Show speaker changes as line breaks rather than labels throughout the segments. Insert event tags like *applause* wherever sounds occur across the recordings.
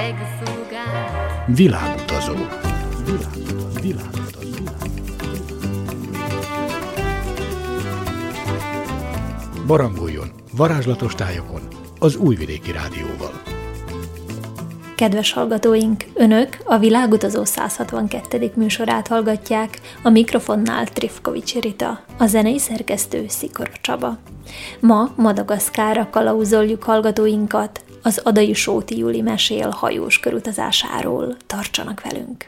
Világutazó. Világutazó. Világutazó. Barangoljon varázslatos tájokon az Újvidéki Rádióval.
Kedves hallgatóink, Önök a Világutazó 162. műsorát hallgatják, a mikrofonnál Trifkovics Rita, a zenei szerkesztő Szikora Csaba. Ma Madagaszkára kalauzoljuk hallgatóinkat, az Adai Sóti Júli mesél hajós körutazásáról. Tartsanak velünk!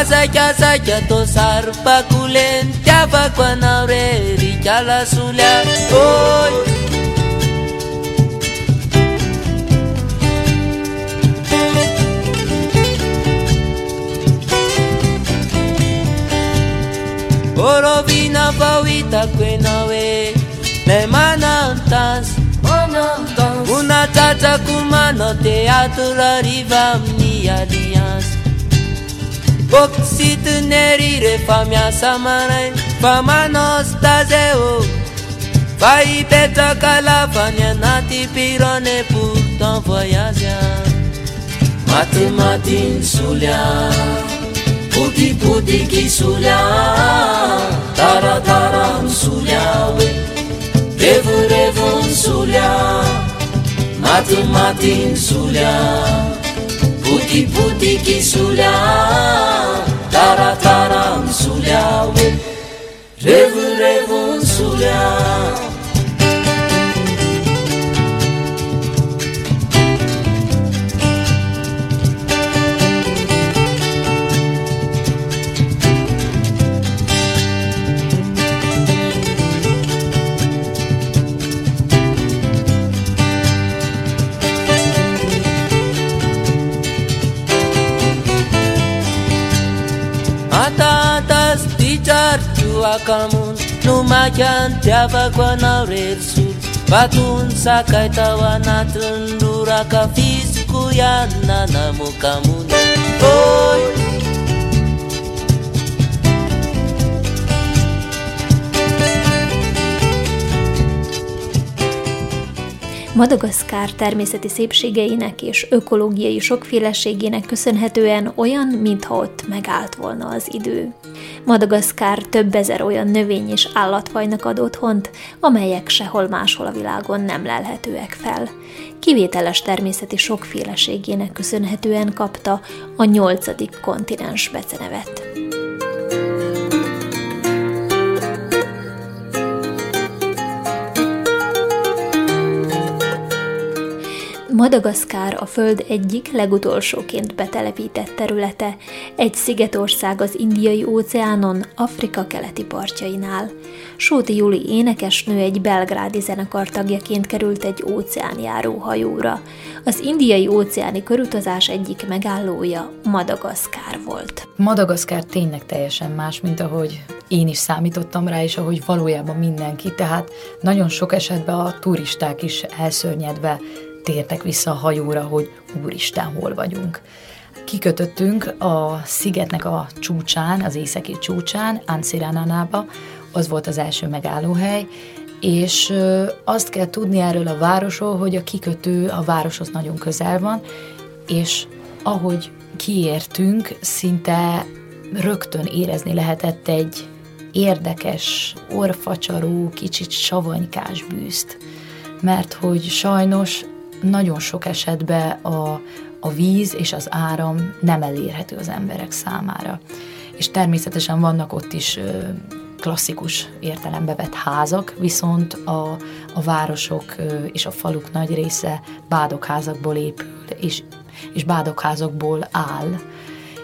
Azaya zaya tosar pa kulen tiaba kwanaure di jala sulia oy Oro vina pawita kwenawe Le manantas. Una tata kumano te atura riva mia 僕しとねりれファミャサマナイファマノスタゼオファイペタカラファニャナティピロネプトンフォヤジャマティマティンソリャプティプティキソリャタラタランソリャウェレブレブンソリャマティマティンソリャ botibotikisola taratara misola hoe revorevonsola Atatas tijar jua kamun Numayan tiava kwana rersul Batun sakai tawana tundura ka fisku ya nanamu kamun Oi
Madagaszkár természeti szépségeinek és ökológiai sokféleségének köszönhetően olyan, mintha ott megállt volna az idő. Madagaszkár több ezer olyan növény és állatfajnak ad otthont, amelyek sehol máshol a világon nem lelhetőek fel. Kivételes természeti sokféleségének köszönhetően kapta a nyolcadik kontinens becenevet. Madagaszkár a Föld egyik legutolsóként betelepített területe, egy szigetország az Indiai óceánon, Afrika keleti partjainál. Sóti Juli énekesnő egy belgrádi zenekar tagjaként került egy óceánjáró hajóra. Az indiai óceáni körutazás egyik megállója Madagaszkár volt.
Madagaszkár tényleg teljesen más, mint ahogy én is számítottam rá, és ahogy valójában mindenki. Tehát nagyon sok esetben a turisták is elszörnyedve tértek vissza a hajóra, hogy úristen, hol vagyunk. Kikötöttünk a szigetnek a csúcsán, az északi csúcsán, Anciranánába, az volt az első megállóhely, és azt kell tudni erről a városról, hogy a kikötő a városhoz nagyon közel van, és ahogy kiértünk, szinte rögtön érezni lehetett egy érdekes, orfacsaró, kicsit savanykás bűzt. Mert hogy sajnos nagyon sok esetben a, a víz és az áram nem elérhető az emberek számára. És természetesen vannak ott is klasszikus értelembe vett házak, viszont a, a városok és a faluk nagy része bádokházakból épül, és, és bádokházakból áll,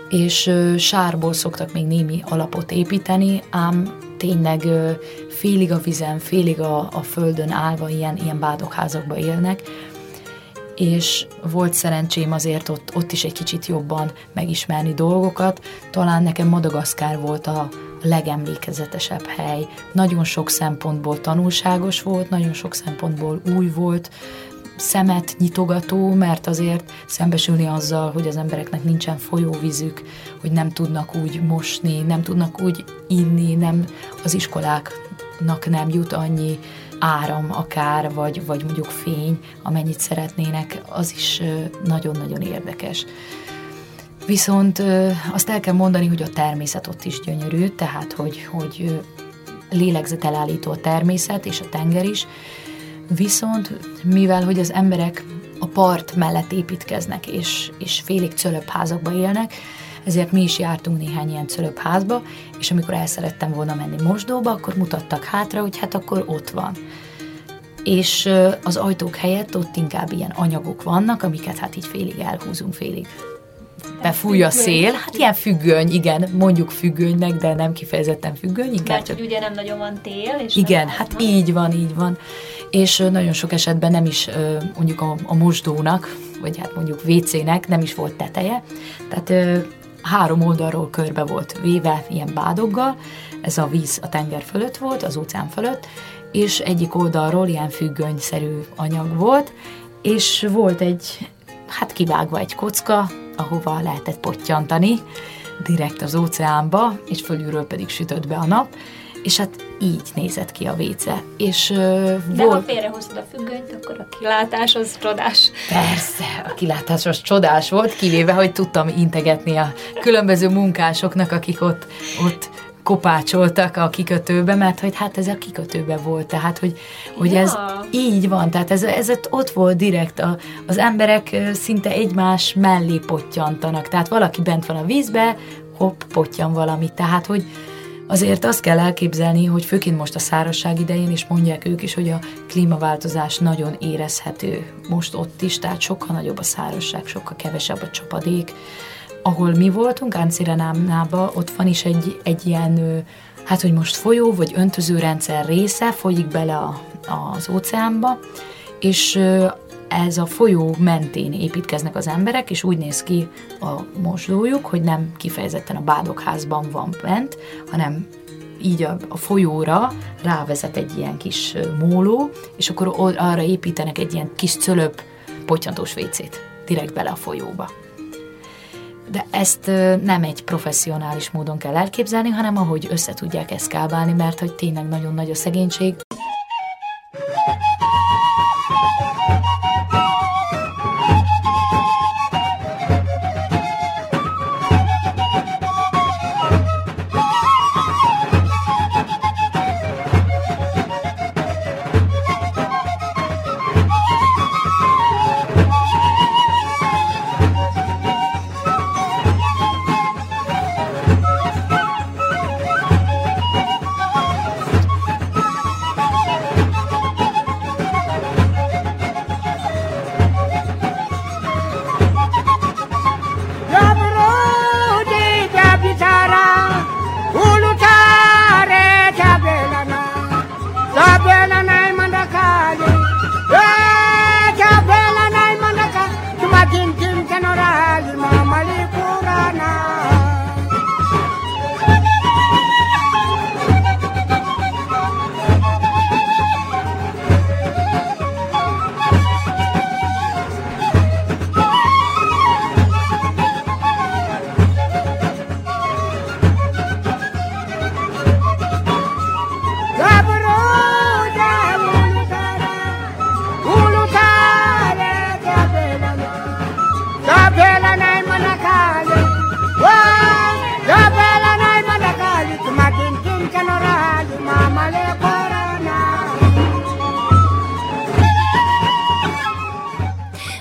és sárból szoktak még némi alapot építeni, ám tényleg félig a vizen, félig a, a földön állva ilyen, ilyen bádokházakba élnek, és volt szerencsém azért ott, ott is egy kicsit jobban megismerni dolgokat. Talán nekem Madagaszkár volt a legemlékezetesebb hely. Nagyon sok szempontból tanulságos volt, nagyon sok szempontból új volt, szemet nyitogató, mert azért szembesülni azzal, hogy az embereknek nincsen folyóvízük, hogy nem tudnak úgy mosni, nem tudnak úgy inni, nem az iskoláknak nem jut annyi áram akár, vagy, vagy mondjuk fény, amennyit szeretnének, az is nagyon-nagyon érdekes. Viszont azt el kell mondani, hogy a természet ott is gyönyörű, tehát hogy, hogy lélegzetelállító a természet és a tenger is, viszont mivel hogy az emberek a part mellett építkeznek, és, és félig házakba élnek, ezért mi is jártunk néhány ilyen házba, és amikor el szerettem volna menni mosdóba, akkor mutattak hátra, hogy hát akkor ott van. És az ajtók helyett ott inkább ilyen anyagok vannak, amiket hát így félig elhúzunk, félig befúj a szél. Hát ilyen függöny, igen, mondjuk függönynek, de nem kifejezetten függöny, inkább
Mert csak... ugye nem nagyon van tél. És
igen, hát van. így van, így van. És nagyon sok esetben nem is mondjuk a, a mosdónak, vagy hát mondjuk WC-nek nem is volt teteje. Tehát három oldalról körbe volt véve ilyen bádoggal, ez a víz a tenger fölött volt, az óceán fölött, és egyik oldalról ilyen függönyszerű anyag volt, és volt egy, hát kivágva egy kocka, ahova lehetett pottyantani, direkt az óceánba, és fölülről pedig sütött be a nap, és hát így nézett ki a véce. És, uh,
De volt... ha félrehoztad a függönyt, akkor a kilátás az csodás.
Persze, a kilátás az csodás volt, kivéve, hogy tudtam integetni a különböző munkásoknak, akik ott, ott kopácsoltak a kikötőbe, mert hogy hát ez a kikötőbe volt, tehát hogy, hogy ja. ez így van, tehát ez, ez ott volt direkt, a, az emberek szinte egymás mellé pottyantanak, tehát valaki bent van a vízbe, hopp, pottyan valami, tehát hogy Azért azt kell elképzelni, hogy főként most a szárazság idején is mondják ők is, hogy a klímaváltozás nagyon érezhető. Most ott is, tehát sokkal nagyobb a szárazság, sokkal kevesebb a csapadék, ahol mi voltunk, Áncirenámnába, ott van is egy, egy ilyen, hát hogy most folyó vagy öntözőrendszer része, folyik bele a, az óceánba, és ez a folyó mentén építkeznek az emberek, és úgy néz ki a mosdójuk, hogy nem kifejezetten a bádokházban van bent, hanem így a, a folyóra rávezet egy ilyen kis móló, és akkor arra építenek egy ilyen kis cölöp potyantós vécét direkt bele a folyóba de ezt nem egy professzionális módon kell elképzelni, hanem ahogy össze tudják eszkábálni, mert hogy tényleg nagyon nagy a szegénység.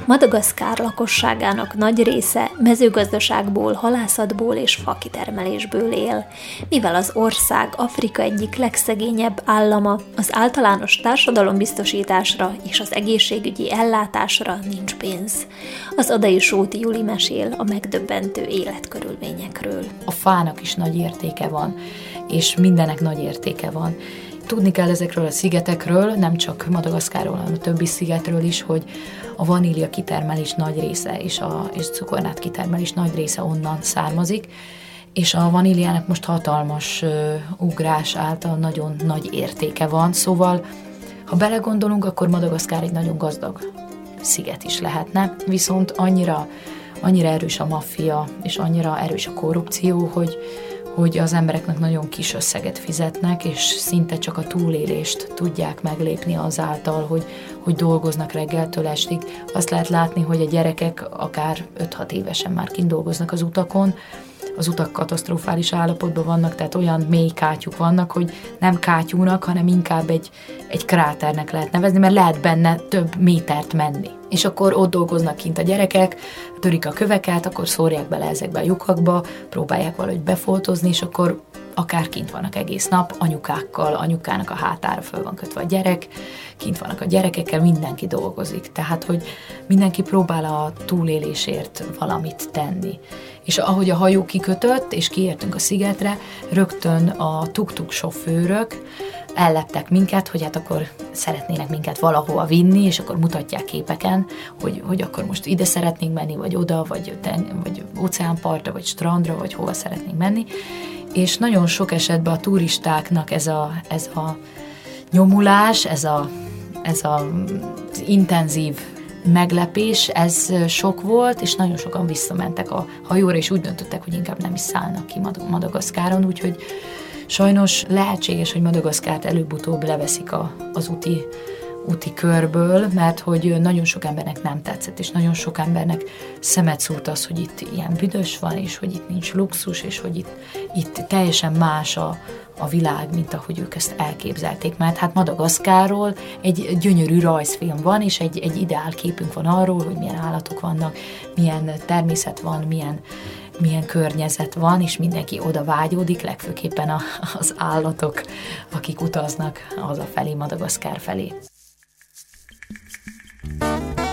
Madagaszkár lakosságának nagy része mezőgazdaságból, halászatból és fakitermelésből él, mivel az ország Afrika egyik legszegényebb állama, az általános társadalombiztosításra és az egészségügyi ellátásra nincs pénz. Az Adai Sóti Juli mesél a megdöbbentő életkörülményekről.
A fának is nagy értéke van, és mindenek nagy értéke van. Tudni kell ezekről a szigetekről, nem csak Madagaszkáról, hanem a többi szigetről is, hogy a vanília kitermelés nagy része és a és cukornát kitermelés nagy része onnan származik, és a vaníliának most hatalmas uh, ugrás által nagyon nagy értéke van, szóval ha belegondolunk, akkor Madagaszkár egy nagyon gazdag sziget is lehetne, viszont annyira, annyira erős a maffia, és annyira erős a korrupció, hogy, hogy az embereknek nagyon kis összeget fizetnek, és szinte csak a túlélést tudják meglépni azáltal, hogy, hogy dolgoznak reggeltől estig. Azt lehet látni, hogy a gyerekek akár 5-6 évesen már kint dolgoznak az utakon, az utak katasztrofális állapotban vannak, tehát olyan mély kátyuk vannak, hogy nem kátyúnak, hanem inkább egy, egy kráternek lehet nevezni, mert lehet benne több métert menni. És akkor ott dolgoznak kint a gyerekek, törik a köveket, akkor szórják bele ezekbe a lyukakba, próbálják valahogy befoltozni, és akkor akár kint vannak egész nap, anyukákkal, anyukának a hátára föl van kötve a gyerek, kint vannak a gyerekekkel, mindenki dolgozik. Tehát, hogy mindenki próbál a túlélésért valamit tenni. És ahogy a hajó kikötött, és kiértünk a szigetre, rögtön a tuk-tuk sofőrök elleptek minket, hogy hát akkor szeretnének minket valahova vinni, és akkor mutatják képeken, hogy, hogy akkor most ide szeretnénk menni, vagy oda, vagy, vagy óceánpartra, vagy strandra, vagy hova szeretnénk menni. És nagyon sok esetben a turistáknak ez a, ez a nyomulás, ez a, ez a, intenzív meglepés, ez sok volt, és nagyon sokan visszamentek a hajóra, és úgy döntöttek, hogy inkább nem is szállnak ki Madagaszkáron, úgyhogy sajnos lehetséges, hogy Madagaszkárt előbb-utóbb leveszik a, az úti úti körből, mert hogy nagyon sok embernek nem tetszett, és nagyon sok embernek szemet szúrt az, hogy itt ilyen büdös van, és hogy itt nincs luxus, és hogy itt, itt teljesen más a, a világ, mint ahogy ők ezt elképzelték. Mert hát Madagaszkáról egy gyönyörű rajzfilm van, és egy, egy ideál képünk van arról, hogy milyen állatok vannak, milyen természet van, milyen, milyen környezet van, és mindenki oda vágyódik, legfőképpen a, az állatok, akik utaznak az a felé, Madagaszkár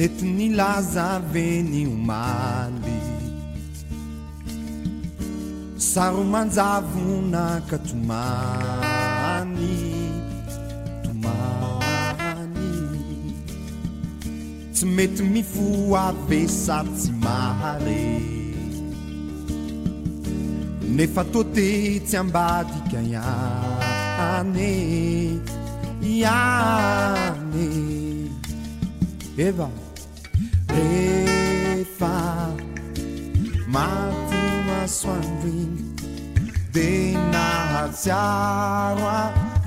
netiny lazaveny omaly. Saromanjavona ka tomany tomany. Tsy mety mifoabe sary tsy mahare nefa tote tsy ambadika iane iane eva. rehefa mato masoandro igny de nahatsiaro a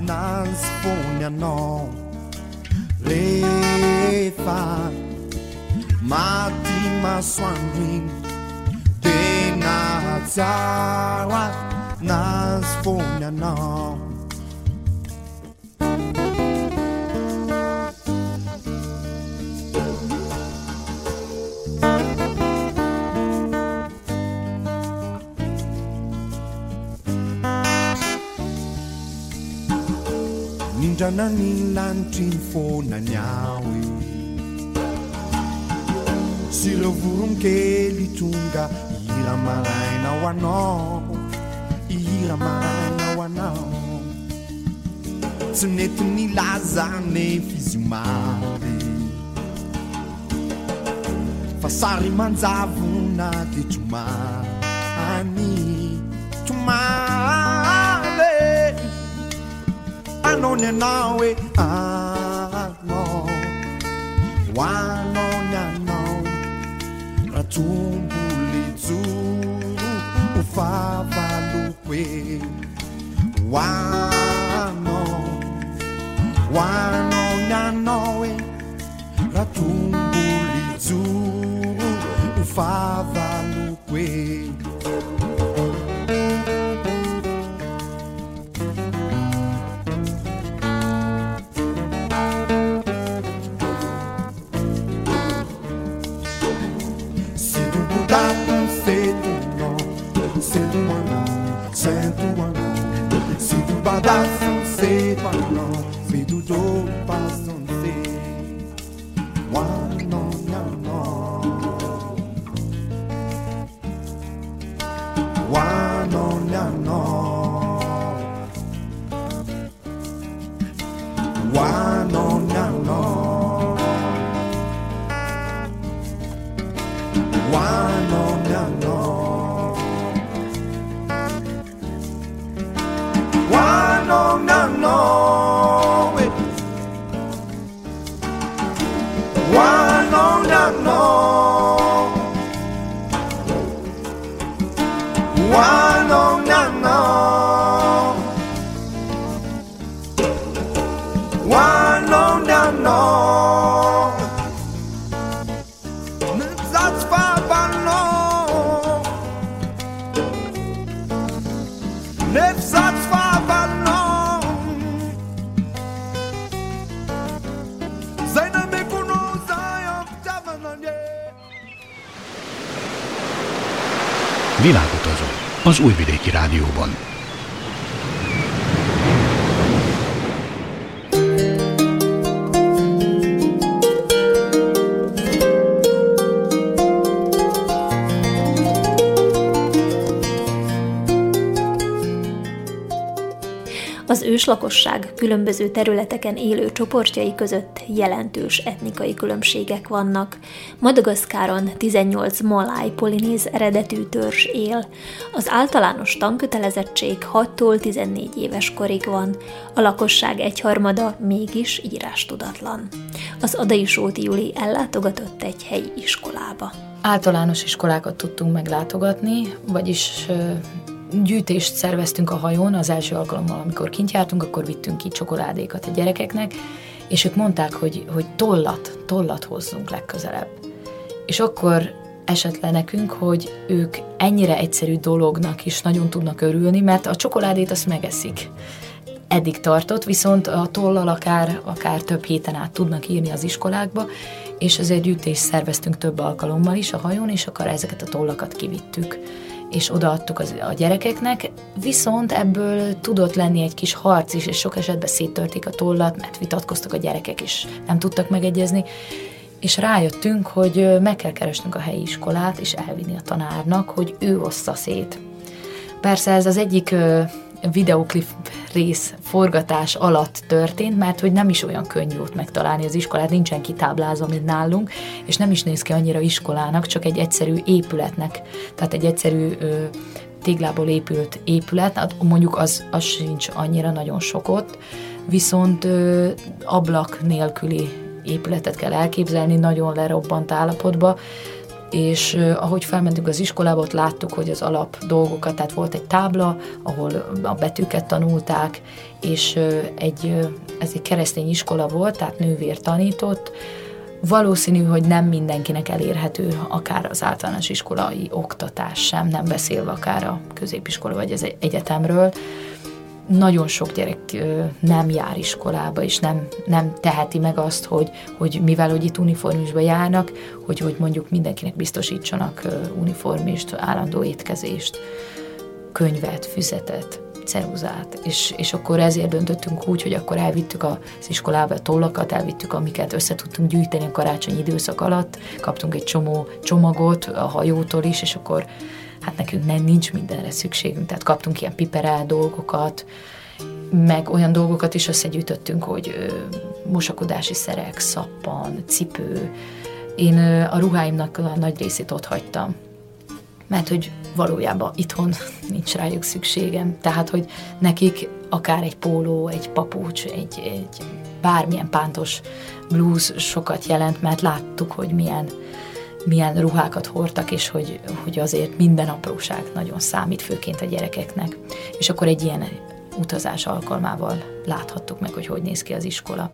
nanzy fony anao. Rehefa maty masoandro igny de nahatsiaro a nanzy fony anao. indranany lanitry ny fonany ao e sy reo voronkely tronga ihira maraina ho anao ihira maraina ho anao tsy mety ny lazanef izy maty fa sary manjavona de jomany one nawe ano hoanony anao. E, Raha jombolejoro ho favaloko e. Hoano hoanaony anao e. Raha jombolejoro ho fava
unknown. Az Újvidéki Rádióban.
Az őslakosság különböző területeken élő csoportjai között jelentős etnikai különbségek vannak. Madagaszkáron 18 maláj polinéz eredetű törzs él. Az általános tankötelezettség 6-tól 14 éves korig van. A lakosság egyharmada mégis írástudatlan. Az Adai Sóti Juli ellátogatott egy helyi iskolába.
Általános iskolákat tudtunk meglátogatni, vagyis gyűjtést szerveztünk a hajón az első alkalommal, amikor kint jártunk, akkor vittünk ki csokoládékat a gyerekeknek, és ők mondták, hogy, hogy tollat, tollat hozzunk legközelebb. És akkor esett le nekünk, hogy ők ennyire egyszerű dolognak is nagyon tudnak örülni, mert a csokoládét azt megeszik. Eddig tartott, viszont a tollal akár, akár több héten át tudnak írni az iskolákba, és ezért gyűjtést szerveztünk több alkalommal is a hajón, és akkor ezeket a tollakat kivittük és odaadtuk az, a gyerekeknek, viszont ebből tudott lenni egy kis harc is, és sok esetben széttörték a tollat, mert vitatkoztak a gyerekek, és nem tudtak megegyezni, és rájöttünk, hogy meg kell keresnünk a helyi iskolát, és elvinni a tanárnak, hogy ő ossza szét. Persze ez az egyik videoklip rész forgatás alatt történt, mert hogy nem is olyan könnyű ott megtalálni az iskolát, nincsen kitáblázva, mint nálunk, és nem is néz ki annyira iskolának, csak egy egyszerű épületnek, tehát egy egyszerű ö, téglából épült épület, hát mondjuk az, az sincs annyira nagyon sok ott, viszont ö, ablak nélküli épületet kell elképzelni, nagyon lerobbant állapotba, és ahogy felmentünk az iskolába, ott láttuk, hogy az alap dolgokat, tehát volt egy tábla, ahol a betűket tanulták, és egy, ez egy keresztény iskola volt, tehát nővér tanított, Valószínű, hogy nem mindenkinek elérhető akár az általános iskolai oktatás sem, nem beszélve akár a középiskola vagy az egyetemről. Nagyon sok gyerek nem jár iskolába, és nem, nem teheti meg azt, hogy, hogy mivel hogy itt uniformisba járnak, hogy, hogy mondjuk mindenkinek biztosítsanak uniformist, állandó étkezést, könyvet, füzetet, ceruzát, és, és akkor ezért döntöttünk úgy, hogy akkor elvittük az iskolába a tollakat, elvittük, amiket össze tudtunk gyűjteni a karácsonyi időszak alatt, kaptunk egy csomó csomagot a hajótól is, és akkor hát nekünk nem, nincs mindenre szükségünk, tehát kaptunk ilyen piperel dolgokat, meg olyan dolgokat is összegyűjtöttünk, hogy ö, mosakodási szerek, szappan, cipő. Én ö, a ruháimnak a nagy részét ott hagytam, mert hogy valójában itthon *laughs* nincs rájuk szükségem. Tehát, hogy nekik akár egy póló, egy papucs, egy, egy bármilyen pántos blues sokat jelent, mert láttuk, hogy milyen milyen ruhákat hordtak, és hogy, hogy azért minden apróság nagyon számít, főként a gyerekeknek. És akkor egy ilyen utazás alkalmával láthattuk meg, hogy hogy néz ki az iskola.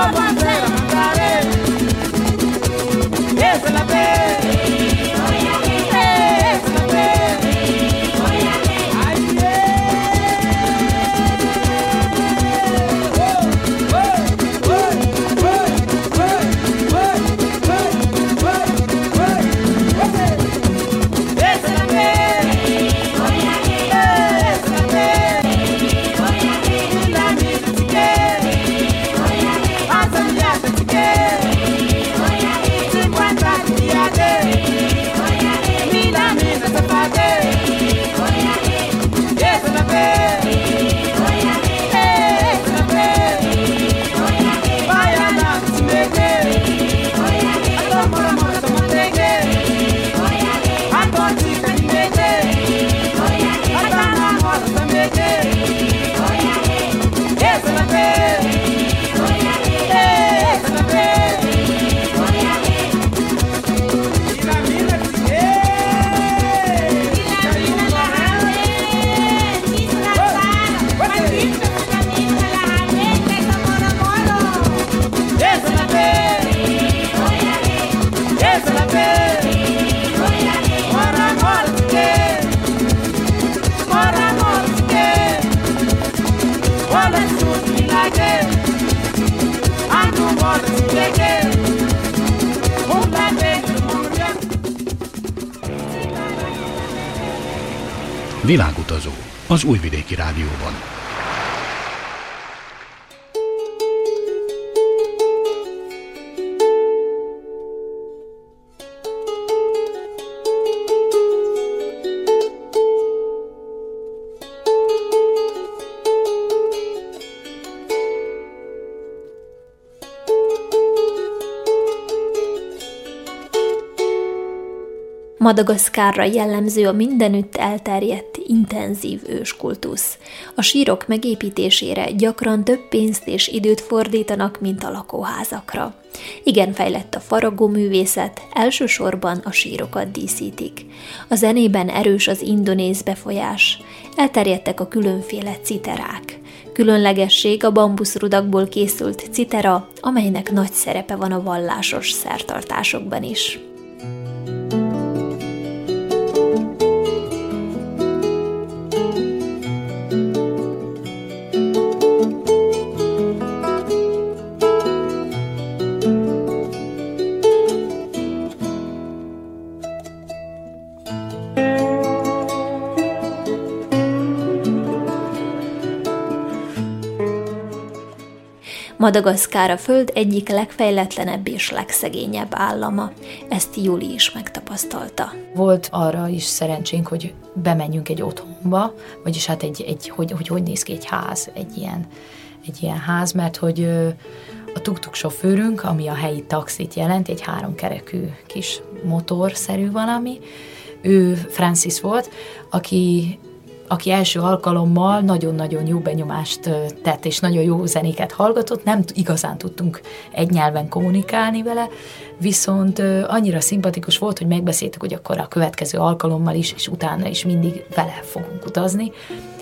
Világutazó az Újvidéki Rádióban.
Madagaszkárra jellemző a mindenütt elterjedt, intenzív őskultusz. A sírok megépítésére gyakran több pénzt és időt fordítanak, mint a lakóházakra. Igen fejlett a faragó művészet, elsősorban a sírokat díszítik. A zenében erős az indonéz befolyás, elterjedtek a különféle citerák. Különlegesség a bambuszrudakból készült citera, amelynek nagy szerepe van a vallásos szertartásokban is. Madagaszkár a Föld egyik legfejletlenebb és legszegényebb állama. Ezt Júli is megtapasztalta.
Volt arra is szerencsénk, hogy bemenjünk egy otthonba, vagyis hát egy, egy hogy, hogy hogy néz ki egy ház, egy ilyen, egy ilyen ház, mert hogy a tuk-tuk sofőrünk, ami a helyi taxit jelent, egy háromkerekű kis motorszerű valami, ő Francis volt, aki aki első alkalommal nagyon-nagyon jó benyomást tett, és nagyon jó zenéket hallgatott, nem igazán tudtunk egy nyelven kommunikálni vele, viszont annyira szimpatikus volt, hogy megbeszéltük, hogy akkor a következő alkalommal is, és utána is mindig vele fogunk utazni,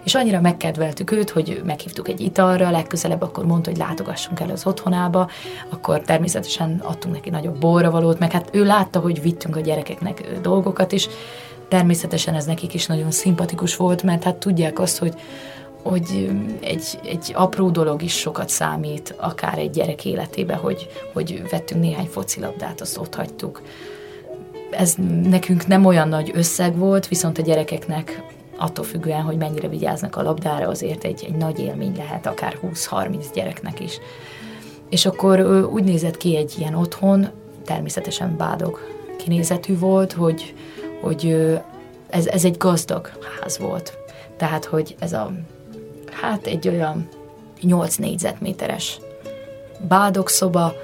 és annyira megkedveltük őt, hogy meghívtuk egy italra, legközelebb akkor mondta, hogy látogassunk el az otthonába, akkor természetesen adtunk neki nagyobb borravalót, meg hát ő látta, hogy vittünk a gyerekeknek dolgokat is, Természetesen ez nekik is nagyon szimpatikus volt, mert hát tudják azt, hogy, hogy egy, egy apró dolog is sokat számít, akár egy gyerek életébe, hogy, hogy vettünk néhány focilabdát, azt ott hagytuk. Ez nekünk nem olyan nagy összeg volt, viszont a gyerekeknek attól függően, hogy mennyire vigyáznak a labdára, azért egy, egy nagy élmény lehet, akár 20-30 gyereknek is. És akkor úgy nézett ki egy ilyen otthon, természetesen bádog kinézetű volt, hogy, hogy ez, ez egy gazdag ház volt. Tehát, hogy ez a, hát egy olyan 8 négyzetméteres bádog szoba,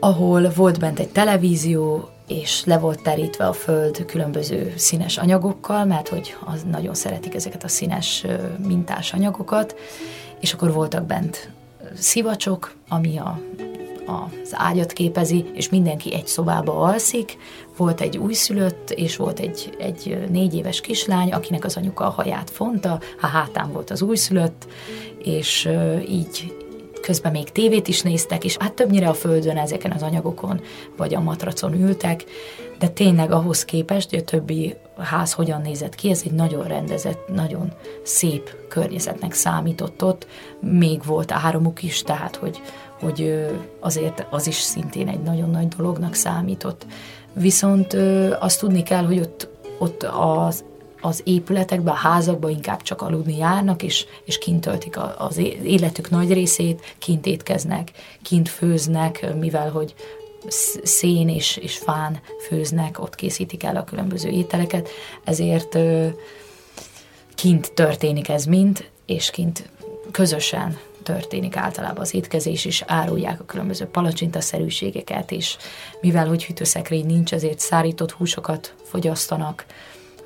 ahol volt bent egy televízió, és le volt terítve a föld különböző színes anyagokkal, mert hogy az nagyon szeretik ezeket a színes mintás anyagokat, és akkor voltak bent szivacsok, ami a, az ágyat képezi, és mindenki egy szobába alszik. Volt egy újszülött, és volt egy, egy négy éves kislány, akinek az anyuka a haját fonta, a hátán volt az újszülött, és így közben még tévét is néztek, és hát többnyire a földön ezeken az anyagokon, vagy a matracon ültek, de tényleg ahhoz képest, hogy a többi ház hogyan nézett ki, ez egy nagyon rendezett, nagyon szép környezetnek számított ott. Még volt áramuk is, tehát hogy, hogy azért az is szintén egy nagyon nagy dolognak számított. Viszont azt tudni kell, hogy ott, ott az az épületekbe, a házakba inkább csak aludni járnak, és, és kint töltik az életük nagy részét, kint étkeznek, kint főznek, mivel hogy szén és, és fán főznek, ott készítik el a különböző ételeket, ezért kint történik ez mind, és kint közösen történik általában az étkezés, és árulják a különböző palacsintaszerűségeket, és mivel hogy hűtőszekrény nincs, ezért szárított húsokat fogyasztanak,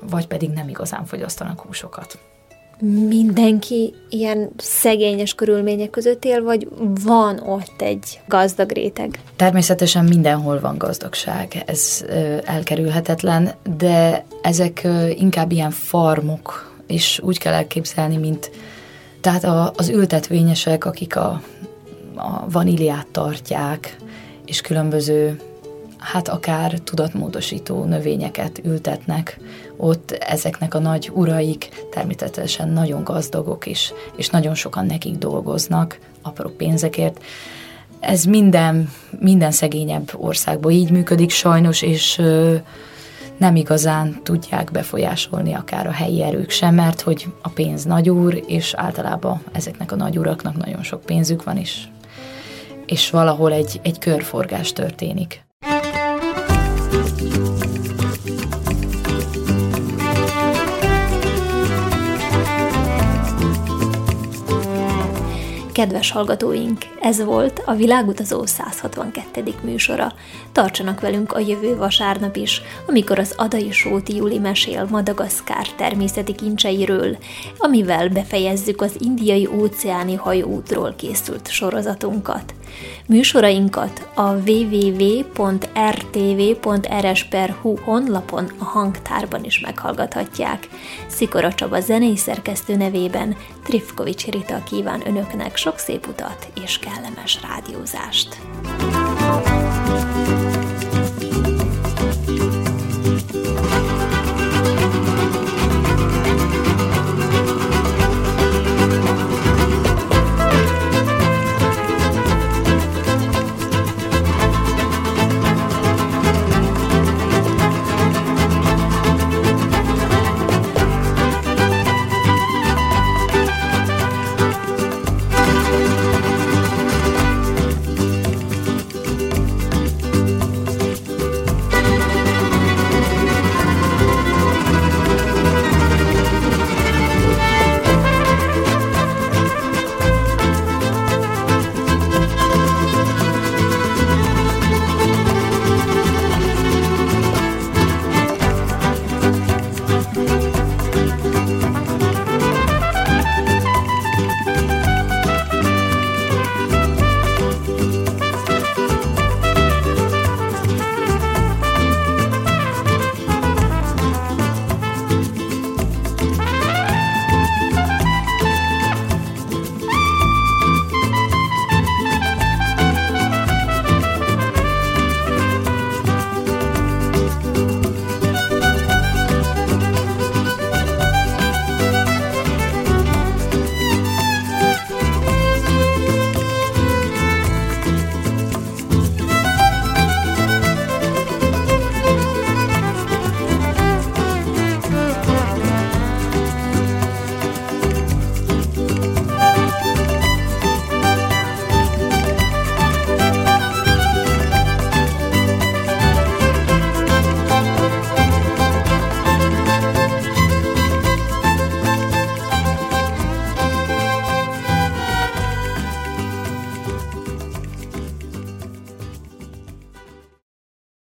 vagy pedig nem igazán fogyasztanak húsokat.
Mindenki ilyen szegényes körülmények között él, vagy van ott egy gazdag réteg?
Természetesen mindenhol van gazdagság, ez elkerülhetetlen, de ezek inkább ilyen farmok, és úgy kell elképzelni, mint tehát a, az ültetvényesek, akik a, a vaníliát tartják, és különböző hát akár tudatmódosító növényeket ültetnek, ott ezeknek a nagy uraik természetesen nagyon gazdagok is, és nagyon sokan nekik dolgoznak apró pénzekért. Ez minden, minden szegényebb országban így működik sajnos, és nem igazán tudják befolyásolni akár a helyi erők sem, mert hogy a pénz nagy úr, és általában ezeknek a nagy uraknak nagyon sok pénzük van is, és valahol egy, egy körforgás történik.
Kedves hallgatóink, ez volt a Világutazó 162. műsora. Tartsanak velünk a jövő vasárnap is, amikor az Adai Sóti Juli mesél Madagaszkár természeti kincseiről, amivel befejezzük az indiai óceáni hajóútról készült sorozatunkat. Műsorainkat a www.rtv.rs.hu honlapon a hangtárban is meghallgathatják. Szikora Csaba zenei szerkesztő nevében Trifkovics Rita kíván önöknek sok szép utat és kellemes rádiózást.